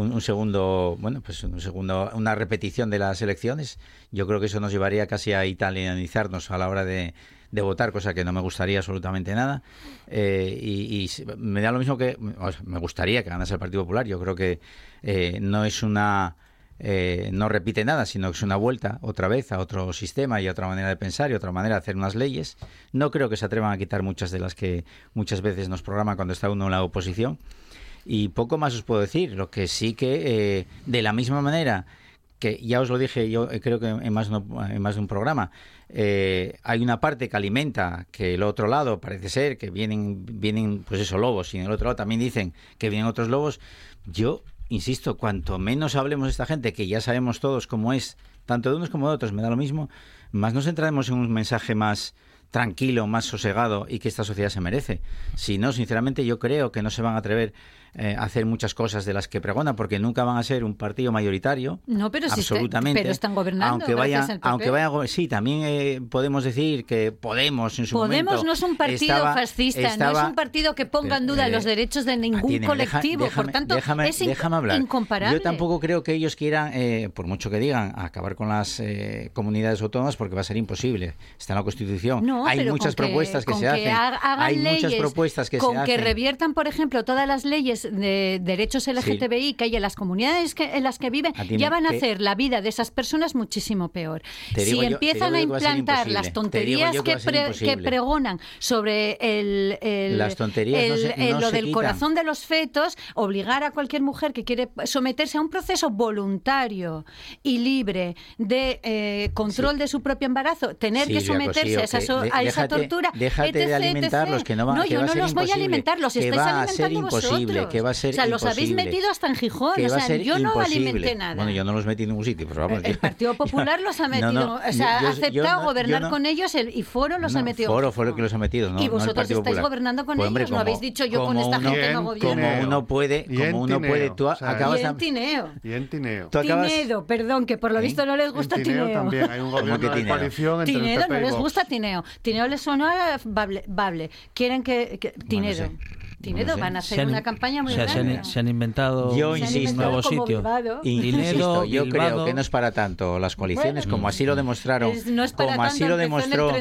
un, segundo, bueno, pues un segundo, una repetición de las elecciones. Yo creo que eso nos llevaría casi a italianizarnos a la hora de, de votar, cosa que no me gustaría absolutamente nada. Eh, y, me da lo mismo que me gustaría que ganase el Partido Popular. Yo creo que eh, no es una eh, no repite nada, sino que es una vuelta otra vez a otro sistema y a otra manera de pensar y otra manera de hacer unas leyes. No creo que se atrevan a quitar muchas de las que muchas veces nos programa cuando está uno en la oposición. Y poco más os puedo decir. Lo que sí que, eh, de la misma manera que ya os lo dije yo eh, creo que en más, en más de un programa, eh, hay una parte que alimenta que el otro lado parece ser que vienen, vienen pues eso, lobos, y en el otro lado también dicen que vienen otros lobos. Yo insisto, cuanto menos hablemos de esta gente, que ya sabemos todos cómo es, tanto de unos como de otros, me da lo mismo, más nos entraremos en un mensaje más tranquilo, más sosegado y que esta sociedad se merece. Si no, sinceramente yo creo que no se van a atrever eh, hacer muchas cosas de las que pregona, porque nunca van a ser un partido mayoritario. No, pero absolutamente. pero están gobernando. Aunque vaya, aunque vaya, sí, también eh, podemos decir que Podemos en su Podemos no es un partido fascista, no es un partido que ponga en duda los derechos de ningún colectivo. por tanto, es incomparable. Yo tampoco creo que ellos quieran, eh, por mucho que digan, acabar con las comunidades autónomas, porque va a ser imposible. Está en la Constitución. hay muchas propuestas que, se hacen. hay muchas propuestas que se hacen. que reviertan, por ejemplo, todas las leyes de derechos LGTBI que hay en las comunidades que, en las que viven, ya van a hacer la vida de esas personas muchísimo peor. Si empiezan a implantar las tonterías que, que, pregonan sobre el, las tonterías lo del corazón de los fetos, obligar a cualquier mujer que quiere someterse a un proceso voluntario y libre de eh, control de su propio embarazo, tener que someterse a esa, a esa tortura, déjate de alimentarlos, que no va, no, yo no los voy a alimentar, los estáis alimentando vosotros que va a ser O sea, los habéis metido hasta en Gijón. o sea, yo no alimenté nada. Bueno, yo no los metí en ningún sitio, pero vamos. El Partido Popular los ha metido. o sea, ha aceptado gobernar con ellos y Foro los ha metido. Foro fue lo que los ha metido, ¿no? Y vosotros estáis gobernando con pues, ellos. no habéis dicho yo con esta gente no gobierno. Como uno puede, como uno puede, tú acabas. Y en Tineo. Y en Tineo. Tinedo, perdón, que por lo visto no les gusta Tineo. también hay un gobierno de coalición entre Tinedo no les gusta Tineo. Tineo les suena bable. Quieren que Tinedo. Tinedo, van a hacer una campaña muy grande. Se han, inventado yo insisto, nuevo sitio. Insisto, yo creo que no es para tanto las coaliciones, como así lo demostraron, como así lo demostró,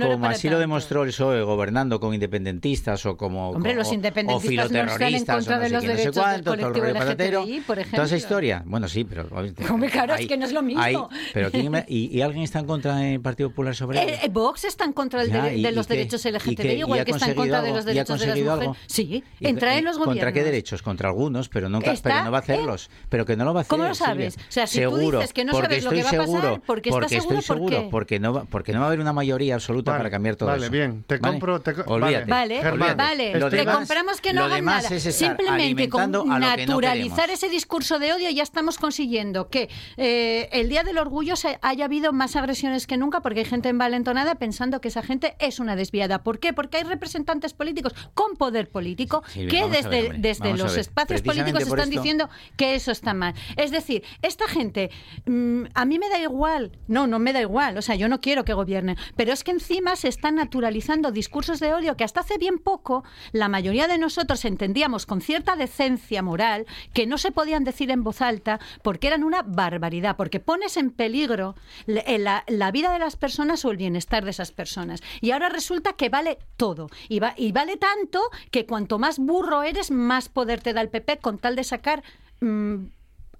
como así lo demostró el PSOE gobernando con independentistas o como Hombre, los independentistas o filoterroristas no, de los no sé cuánto, todo el LGTBI, por ejemplo. Toda esa historia. Bueno, sí, pero Hombre, claro, es que no es lo mismo. pero y, alguien está en contra del Partido Popular sobre eh, eh, Vox está en contra de, los derechos LGTBI, igual que está en contra de los derechos de las mujeres. Sí, entra en los gobiernos. ¿Contra qué derechos? Contra algunos, pero no, pero no va a hacerlos. Pero que no lo va a hacer. ¿Cómo lo sabes? O sea, si tú dices que no sabes lo que va a pasar, porque, porque estoy seguro, ¿por porque no, va, porque no va a haber una mayoría absoluta para cambiar todo vale, eso. Vale, bien. Te compro... Te Olvídate. Vale, vale. Te compramos que no hagan nada. Simplemente con naturalizar ese discurso de odio ya estamos consiguiendo que eh, el Día del Orgullo haya habido más agresiones que nunca porque hay gente envalentonada pensando que esa gente es una desviada. ¿Por qué? Porque hay representantes políticos con poder político que desde, desde los espacios políticos están diciendo que eso está mal. Es decir, esta gente, mm, a mí me da igual, no, no me da igual, o sea, yo no quiero que gobiernen, pero es que encima se están naturalizando discursos de odio que hasta hace bien poco la mayoría de nosotros entendíamos con cierta decencia moral que no se podían decir en voz alta porque eran una barbaridad, porque pones en peligro la, la vida de las personas o el bienestar de esas personas. Y ahora resulta que vale todo. Y, va, y vale tanto que cuanto más burro eres, más poder te da el PP con tal de sacar mm,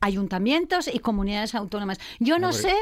ayuntamientos y comunidades autónomas. Yo no sé,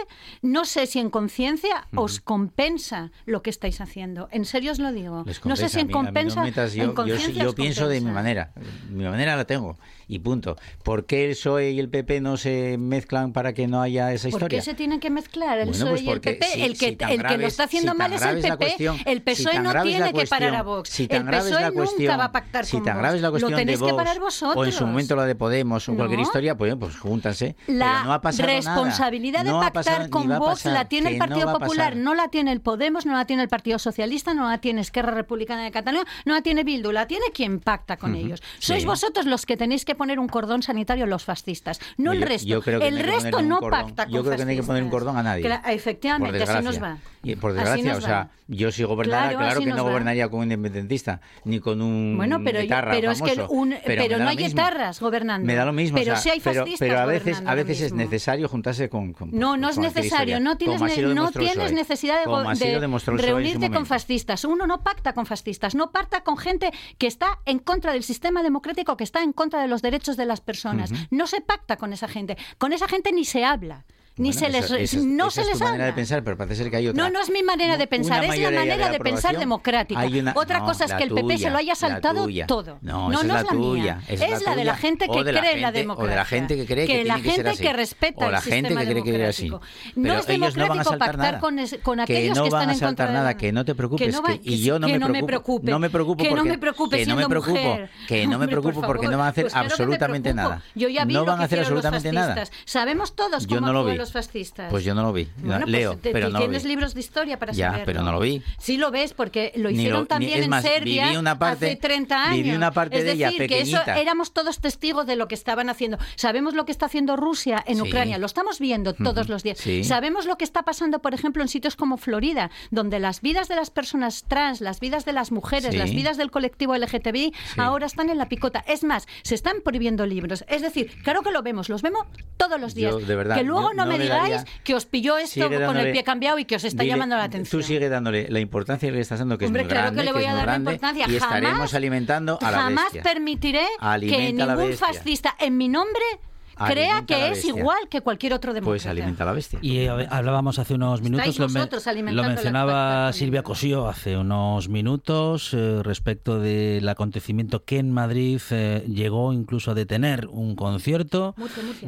no sé si en conciencia os compensa lo que estáis haciendo. En serio os lo digo. no sé si en compensa. yo, pienso de mi manera. Mi manera la tengo y punto. ¿Por qué el PSOE y el PP no se mezclan para que no haya esa historia? ¿Por qué se tienen que mezclar el PSOE pues y el PP? el que, el que lo está haciendo mal es el PP. el PSOE no tiene que parar a Vox. el PSOE nunca va a pactar con Vox. La cuestión lo tenéis de Vox, que parar vosotros. O en su momento la de Podemos o cualquier historia, pues, pues júntanse. La responsabilidad de pactar con Vox la tiene el Partido Popular, no la tiene el Podemos, no la tiene el Partido Socialista, no la tiene Esquerra Republicana de Cataluña, no la tiene Bildu, la tiene quien pacta con ellos. Sois vosotros los que tenéis que poner un cordón sanitario a los fascistas, no el resto. el resto no pacta con Yo creo que no hay que poner un cordón a nadie. efectivamente, así nos va. Y por desgracia, o sea, yo si gobernara, claro, que no gobernaría con un independentista, ni con un Bueno, pero, pero es que pero, no hay etarras gobernando. Me da lo mismo. Pero sí hay fascistas pero, a veces, a veces es necesario juntarse con, No, no es necesario. No tienes, no tienes necesidad de, reunirte con fascistas. Uno no pacta con fascistas, no pacta con gente que está en contra del sistema democrático, que está en contra de los derechos de las personas. No se pacta con esa gente. Con esa gente ni se habla ni se les no se les manera de pensar, pero parece ser que hay otra. No, no es mi manera de pensar, es la manera de, pensar democrática. otra cosa es que el PP se lo haya saltado todo. No, no, es, la, mía. Es, la, de la gente que cree en la democracia. O de la gente que cree que, que la gente que respeta o la gente que cree que así. no es democrático pactar con, con aquellos que, están en contra nada, que no te preocupes, y yo no me preocupo, no me preocupo que no me preocupe que no me preocupo, que no me preocupo porque no van a hacer absolutamente nada. Yo ya vi no van a hacer absolutamente nada. Sabemos todos cómo no lo vi. Los fascistas. Pues yo no lo vi. Pues Leo, pero no tienes lo libros de historia para ya, pero no lo vi. Sí lo ves porque lo hicieron también en Serbia una parte, hace 30 años. Viví una parte es de decir, ella que eso éramos todos testigos de lo que estaban haciendo. Sabemos lo que está haciendo Rusia en Ucrania, lo estamos viendo todos los días. Sabemos lo que está pasando, por ejemplo, en sitios como Florida, donde las vidas de las personas trans, las vidas de las mujeres, las vidas del colectivo LGTBI ahora están en la picota. Es más, se están prohibiendo libros. Es decir, claro que lo vemos, los vemos todos los días. que luego no, me digáis que os pilló esto con el pie cambiado y que os está llamando la atención. Tú sigue dándole la importancia que le estás dando, que Hombre, es muy claro que le voy a dar la importancia. Y estaremos alimentando a la Jamás permitiré que ningún fascista en mi nombre crea que es igual que cualquier otro demócrata. Pues alimenta la bestia. Y hablábamos hace unos minutos, lo, mencionaba Silvia Cosío hace unos minutos eh, respecto del acontecimiento que en Madrid eh, llegó incluso a detener un concierto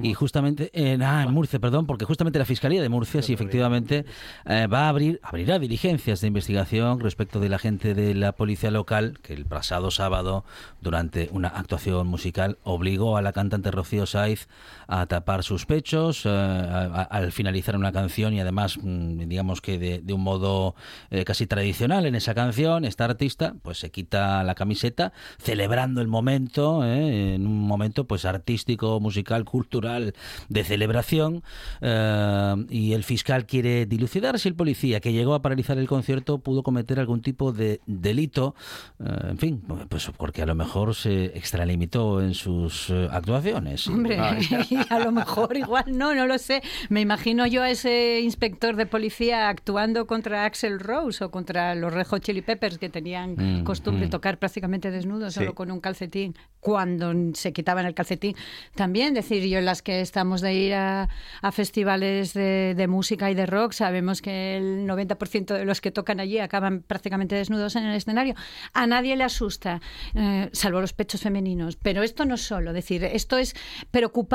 y justamente en, ah, en Murcia, perdón, porque justamente la Fiscalía de Murcia sí efectivamente eh, va a abrir abrirá diligencias de investigación respecto de la gente de la policía local que el pasado sábado durante una actuación musical obligó a la cantante Rocío Saiz a tapar sus pechos eh, al finalizar una canción y además mm, digamos que de, un modo eh, casi tradicional en esa canción esta artista pues se quita la camiseta celebrando el momento eh, en un momento pues artístico musical cultural de celebración y el fiscal quiere dilucidar si el policía que llegó a paralizar el concierto pudo cometer algún tipo de delito en fin pues porque a lo mejor se extralimitó en sus actuaciones. Hombre, a lo mejor igual no, no lo sé. Me imagino yo a ese inspector de policía actuando contra Axel Rose o contra los Rejo Chili Peppers que tenían mm, costumbre de mm. tocar prácticamente desnudos, solo con un calcetín, cuando se quitaban el calcetín. También decir yo las que estamos de ir a, festivales de, música y de rock, sabemos que el 90% de los que tocan allí acaban prácticamente desnudos en el escenario. A nadie le asusta, eh, salvo los pechos femeninos. Pero esto no es solo, decir, esto es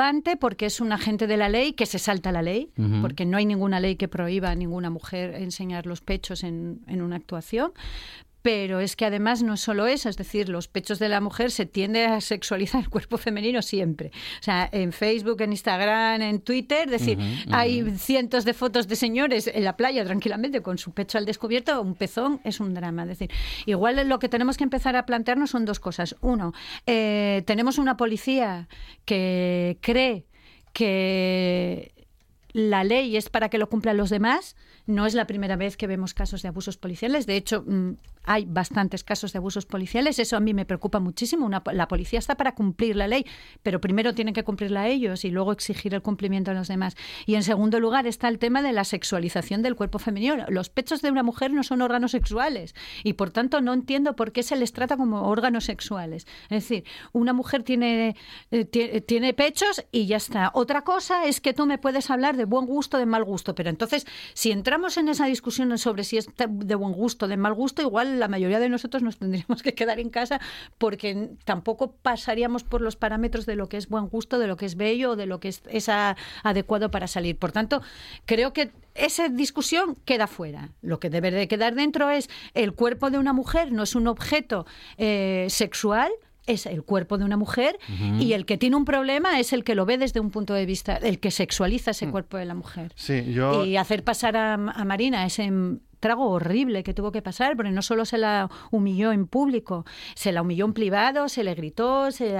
preocupante porque es un agente de la ley que se salta la ley, porque no hay ninguna ley que prohíba a ninguna mujer enseñar los pechos en, en una actuación pero es que además no es solo eso, es decir, los pechos de la mujer se tiende a sexualizar el cuerpo femenino siempre. O sea, en Facebook, en Instagram, en Twitter, es decir, hay cientos de fotos de señores en la playa tranquilamente con su pecho al descubierto, un pezón es un drama. Es decir, igual lo que tenemos que empezar a plantearnos son dos cosas. Uno, eh, tenemos una policía que cree que la ley es para que lo cumplan los demás. No es la primera vez que vemos casos de abusos policiales. De hecho, mm, hay bastantes casos de abusos policiales. Eso a mí me preocupa muchísimo. la policía está para cumplir la ley, pero primero tienen que cumplirla ellos y luego exigir el cumplimiento a los demás. Y en segundo lugar está el tema de la sexualización del cuerpo femenino. Los pechos de una mujer no son órganos sexuales y por tanto no entiendo por qué se les trata como órganos sexuales. Es decir, una mujer tiene, eh, tiene pechos y ya está. Otra cosa es que tú me puedes hablar de buen gusto, de mal gusto, pero entonces si entramos en esa discusión sobre si es de buen gusto, de mal gusto, igual la mayoría de nosotros nos tendríamos que quedar en casa porque tampoco pasaríamos por los parámetros de lo que es buen gusto, de lo que es bello, de lo que es, adecuado para salir. Por tanto, creo que esa discusión queda fuera. Lo que debe de quedar dentro es el cuerpo de una mujer no es un objeto eh, sexual, es el cuerpo de una mujer y el que tiene un problema es el que lo ve desde un punto de vista, el que sexualiza ese mm. cuerpo de la mujer. Sí, yo... Y hacer pasar a, a Marina ese trago horrible que tuvo que pasar, porque no solo se la humilló en público, se la humilló en privado, se le gritó, se,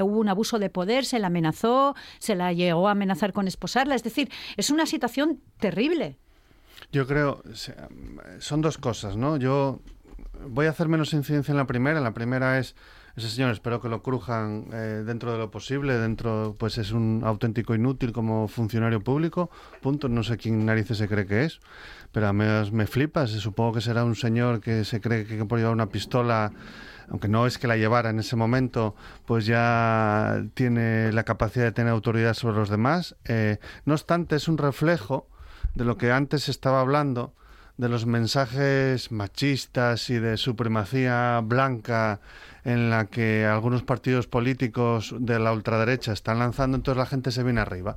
hubo un abuso de poder, se la amenazó, se la llegó a amenazar con esposarla. Es decir, es una situación terrible. Yo creo, son dos cosas, ¿no? Yo voy a hacer menos incidencia en la primera. La primera es ese señor espero que lo crujan eh, dentro de lo posible, dentro pues es un auténtico inútil como funcionario público, punto, no sé quién narices se cree que es pero a mí me flipa. Supongo que será un señor que se cree que por llevar una pistola, aunque no es que la llevara en ese momento, pues ya tiene la capacidad de tener autoridad sobre los demás. Eh, no obstante, es un reflejo de lo que antes estaba hablando, de los mensajes machistas y de supremacía blanca en la que algunos partidos políticos de la ultraderecha están lanzando, entonces la gente se viene arriba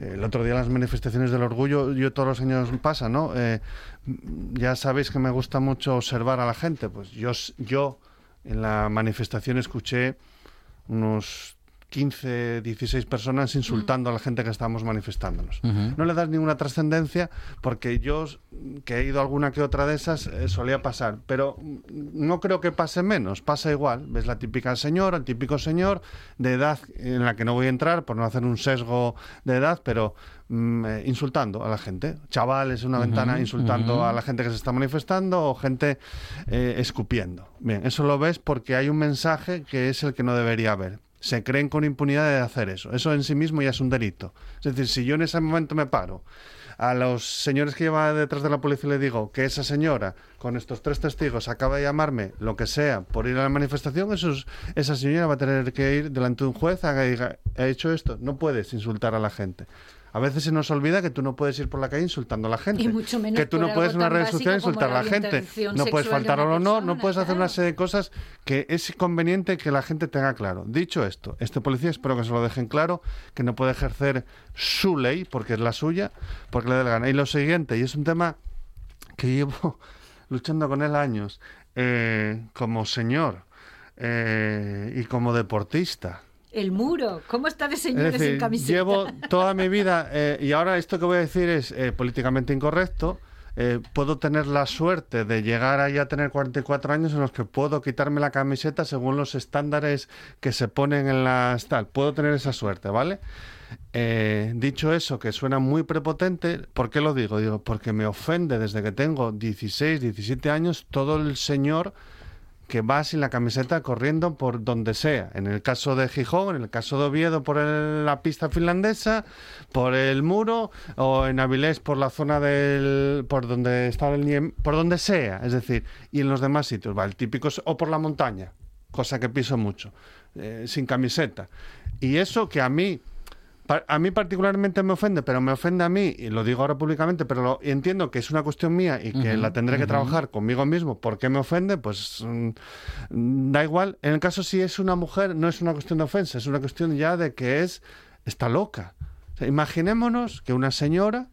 el otro día las manifestaciones del orgullo, yo todos los años pasa, ¿no? Eh, ya sabéis que me gusta mucho observar a la gente. Pues yo, yo en la manifestación escuché unos 15, 16 personas insultando a la gente que estábamos manifestándonos. No le das ninguna trascendencia porque yo, que he ido a alguna que otra de esas, eh, solía pasar. Pero no creo que pase menos, pasa igual. Ves la típica señora, el típico señor de edad en la que no voy a entrar por no hacer un sesgo de edad, pero mm, eh, insultando a la gente. Chavales en una ventana insultando a la gente que se está manifestando o gente eh, escupiendo. Bien, eso lo ves porque hay un mensaje que es el que no debería haber se creen con impunidad de hacer eso. Eso en sí mismo ya es un delito. Es decir, si yo en ese momento me paro a los señores que llevan detrás de la policía y le digo que esa señora, con estos tres testigos, acaba de llamarme lo que sea por ir a la manifestación, eso esa señora va a tener que ir delante de un juez a que diga, he hecho esto. No puedes insultar a la gente. A veces se nos olvida que tú no puedes ir por la calle insultando a la gente. que tú no puedes en una red social insultar a la, gente. No puedes faltar al honor, no puedes hacer una serie de cosas que es conveniente que la gente tenga claro. Dicho esto, este policía espero que se lo dejen claro, que no puede ejercer su ley, porque es la suya, porque le dé la gana. Y lo siguiente, y es un tema que llevo luchando con él años, eh, como señor eh, y como deportista el muro, ¿cómo está de señores en camiseta? Llevo toda mi vida, eh, y ahora esto que voy a decir es eh, políticamente incorrecto. Eh, puedo tener la suerte de llegar ahí a tener 44 años en los que puedo quitarme la camiseta según los estándares que se ponen en las tal. Puedo tener esa suerte, ¿vale? Dicho eso, que suena muy prepotente, ¿por qué lo digo? Digo, porque me ofende desde que tengo 16, 17 años todo el señor que va sin la camiseta corriendo por donde sea. En el caso de Gijón, en el caso de Oviedo por la pista finlandesa, por el muro, o en Avilés por la zona del... por donde está el por donde sea, es decir, y en los demás sitios, el o por la montaña, cosa que piso mucho, eh, sin camiseta. Y eso que a mí a mí particularmente me ofende, pero me ofende a mí, y lo digo ahora públicamente, pero lo, entiendo que es una cuestión mía y que la tendré que trabajar conmigo mismo. ¿Por qué me ofende? Pues mm, da igual. En el caso si es una mujer, no es una cuestión de ofensa, es una cuestión ya de que es está loca. imaginémonos que una señora,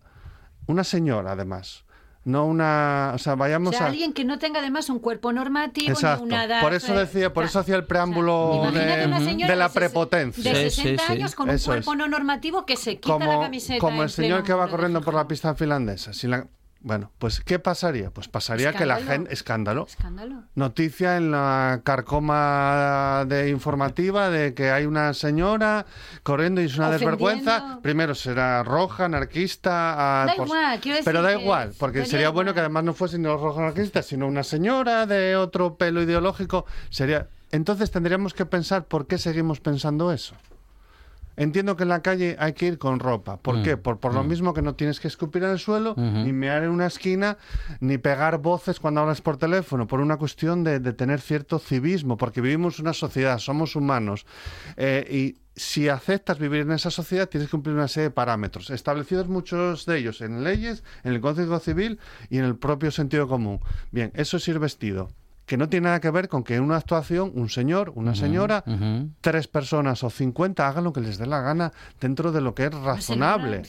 una señora además, no una, o sea, vayamos a alguien que no tenga además un cuerpo normativo Exacto. ni una edad. Por eso decía, por eso hacía el preámbulo de, la prepotencia. De 60 años con un cuerpo no normativo que se quita la camiseta. Como el señor que va corriendo por la pista finlandesa, sin la bueno, pues ¿qué pasaría? Pues pasaría que la gente... Escándalo. Escándalo. Noticia en la carcoma de informativa de que hay una señora corriendo y es una desvergüenza. Primero será roja, anarquista... Da igual, quiero decir Pero da igual, porque sería bueno que además no fuese ni los rojos anarquistas, sino una señora de otro pelo ideológico. Sería... Entonces tendríamos que pensar por qué seguimos pensando eso. Entiendo que en la calle hay que ir con ropa. ¿Por mm, qué? Por, por lo mm. mismo que no tienes que escupir en el suelo, ni mear en una esquina, ni pegar voces cuando hablas por teléfono, por una cuestión de, tener cierto civismo, porque vivimos una sociedad, somos humanos. Eh, y si aceptas vivir en esa sociedad, tienes que cumplir una serie de parámetros, establecidos muchos de ellos en leyes, en el Código Civil y en el propio sentido común. Bien, eso es ir vestido que no tiene nada que ver con que en una actuación un señor, una señora, tres personas o cincuenta hagan lo que les dé la gana dentro de lo que es razonable.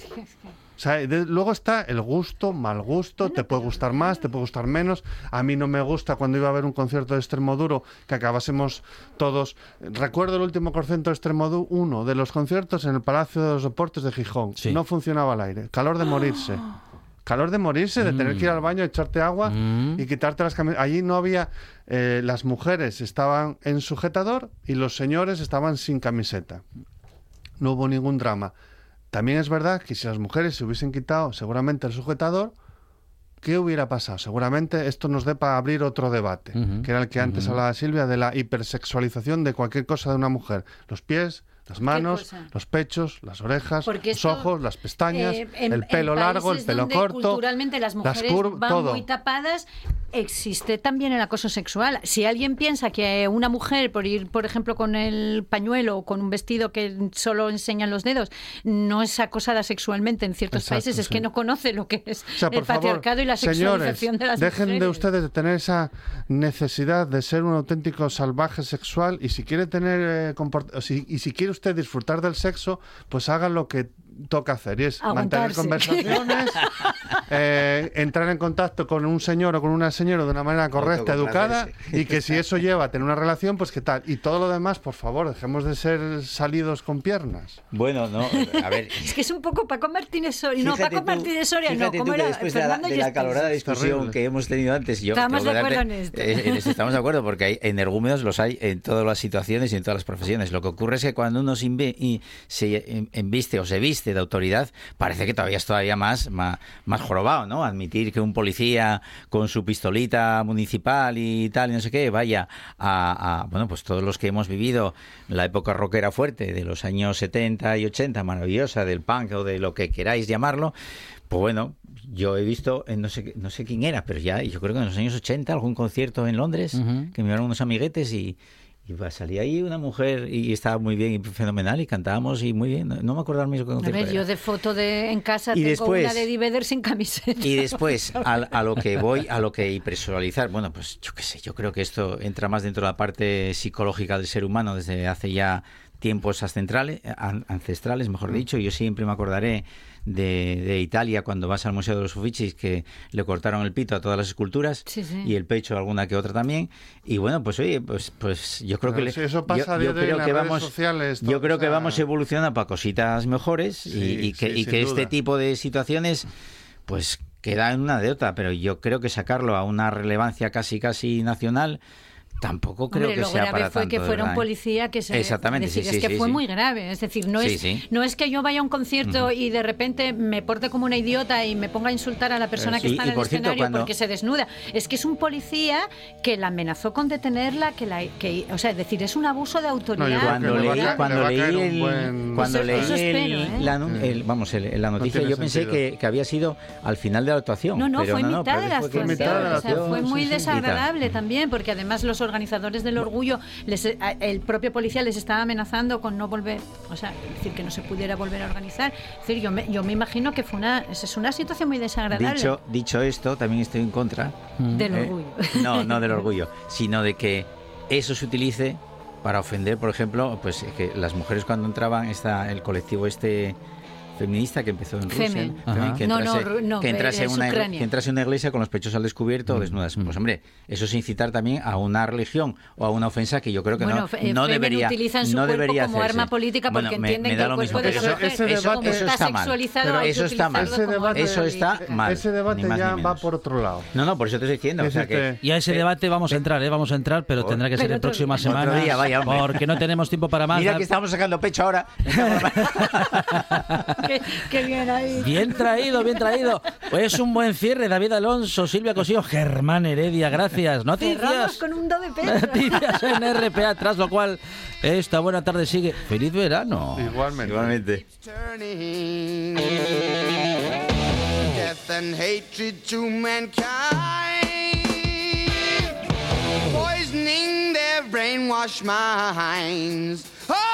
O sea, luego está el gusto, mal gusto, te puede gustar más, te puede gustar menos. A mí no me gusta cuando iba a ver un concierto de Extremoduro que acabásemos todos. Recuerdo el último concierto de Extremoduro, uno de los conciertos en el Palacio de los Deportes de Gijón. No funcionaba el aire, calor de morirse. calor de morirse, de tener que ir mm. al baño, echarte agua mm. y quitarte las camisas. Allí no había, eh, las mujeres estaban en sujetador y los señores estaban sin camiseta. No hubo ningún drama. También es verdad que si las mujeres se hubiesen quitado seguramente el sujetador, ¿qué hubiera pasado? Seguramente esto nos dé para abrir otro debate, que era el que antes hablaba Silvia, de la hipersexualización de cualquier cosa de una mujer. Los pies, las manos, los pechos, las orejas, los ojos, las pestañas, eh, el pelo largo, el pelo corto. Culturalmente las mujeres van muy tapadas. Existe también el acoso sexual. Si alguien piensa que una mujer, por ir, por ejemplo, con el pañuelo o con un vestido que solo enseñan los dedos, no es acosada sexualmente en ciertos países, es que no conoce lo que es el patriarcado y la sexualización de las dejen de ustedes de tener esa necesidad de ser un auténtico salvaje sexual y si quiere tener eh, y si quiere usted disfrutar del sexo, pues haga lo que toca hacer y es mantener conversaciones, eh, entrar en contacto con un señor o con una señora de una manera correcta, educada, y que si eso lleva a tener una relación, pues qué tal. Y todo lo demás, por favor, dejemos de ser salidos con piernas. Bueno, no, a ver. es que es un poco Paco Martínez Soria. No, Paco Martínez Soria, no, ¿cómo era? Después de la, de la calorada discusión que hemos tenido antes, yo estamos de acuerdo en esto. Eh, estamos de acuerdo porque hay energúmenos los hay en todas las situaciones y en todas las profesiones. Lo que ocurre es que cuando uno se, se embiste o se viste de autoridad, parece que todavía es todavía más, más, más jorobado, ¿no? Admitir que un policía con su pistolita municipal y tal, y no sé qué, vaya a, bueno, pues todos los que hemos vivido la época rockera fuerte de los años 70 y 80, maravillosa, del punk o de lo que queráis llamarlo, pues bueno, yo he visto, no sé, no sé quién era, pero ya, yo creo que en los años 80, algún concierto en Londres, que me dieron unos amiguetes y, y salía ahí una mujer y estaba muy bien y fenomenal y cantábamos y muy bien. No, me acuerdo al mismo. A ver, yo de foto de en casa y tengo después, una de Eddie sin camiseta. Y después, a, lo que voy, a lo que hiperpersonalizar, bueno, pues yo qué sé, yo creo que esto entra más dentro de la parte psicológica del ser humano desde hace ya tiempos ancestrales, ancestrales mejor mm. dicho. Yo siempre me acordaré de, Italia cuando vas al Museo de los Uffizi que le cortaron el pito a todas las esculturas y el pecho alguna que otra también. Y bueno, pues oye, pues, pues yo creo que... eso pasa yo, creo que vamos, sociales, yo creo que vamos evolucionando para cositas mejores y, que, y que este tipo de situaciones pues queda en una de otra, pero yo creo que sacarlo a una relevancia casi casi nacional Tampoco creo que sea grave fue que fuera un policía que se Exactamente, decir, es que fue muy grave, es decir, no es no es que yo vaya a un concierto y de repente me porte como una idiota y me ponga a insultar a la persona que está en el escenario porque se desnuda, es que es un policía que la amenazó con detenerla, que la que o sea, es decir, es un abuso de autoridad. cuando leí, cuando leí, cuando leí la, vamos, la noticia yo pensé que, que, había sido al final de la actuación. No, no, fue no, mitad de la actuación, fue muy desagradable también porque además los organizadores del orgullo, eh, el propio policía les estaba amenazando con no volver, o sea, decir que no se pudiera volver a organizar. Es decir, yo me, yo me imagino que fue una, es una situación muy desagradable. Dicho, dicho esto, también estoy en contra. Del eh, orgullo. No, no del orgullo, sino de que eso se utilice para ofender, por ejemplo, pues que las mujeres cuando entraban, está el colectivo este feminista que empezó en Rusia, que entrase, en una, que una iglesia con los pechos al descubierto o mm, desnudas. Mm. Pues hombre, eso es incitar también a una religión o a una ofensa que yo creo que no, eh, no debería utilizan su no debería como arma política porque entienden que el cuerpo de eso, ese debate, eso está mal. eso está mal. Ese debate, eso está mal. Ese debate ya va por otro lado. No, no, por eso te estoy diciendo. O sea que, y a ese debate vamos a entrar, ¿eh? vamos a entrar, pero tendrá que ser en próxima semana. Porque no tenemos tiempo para más. Mira que estamos sacando pecho ahora. Qué bien. Bien traído, bien traído. Pues un buen cierre, David Alonso, Silvia Cosío, Germán Heredia, gracias. Noticias. con un do de. Noticias en RPA, tras lo cual esta buena tarde sigue. Feliz verano. Igualmente. Igualmente. Poisoning their brainwashed minds. Oh!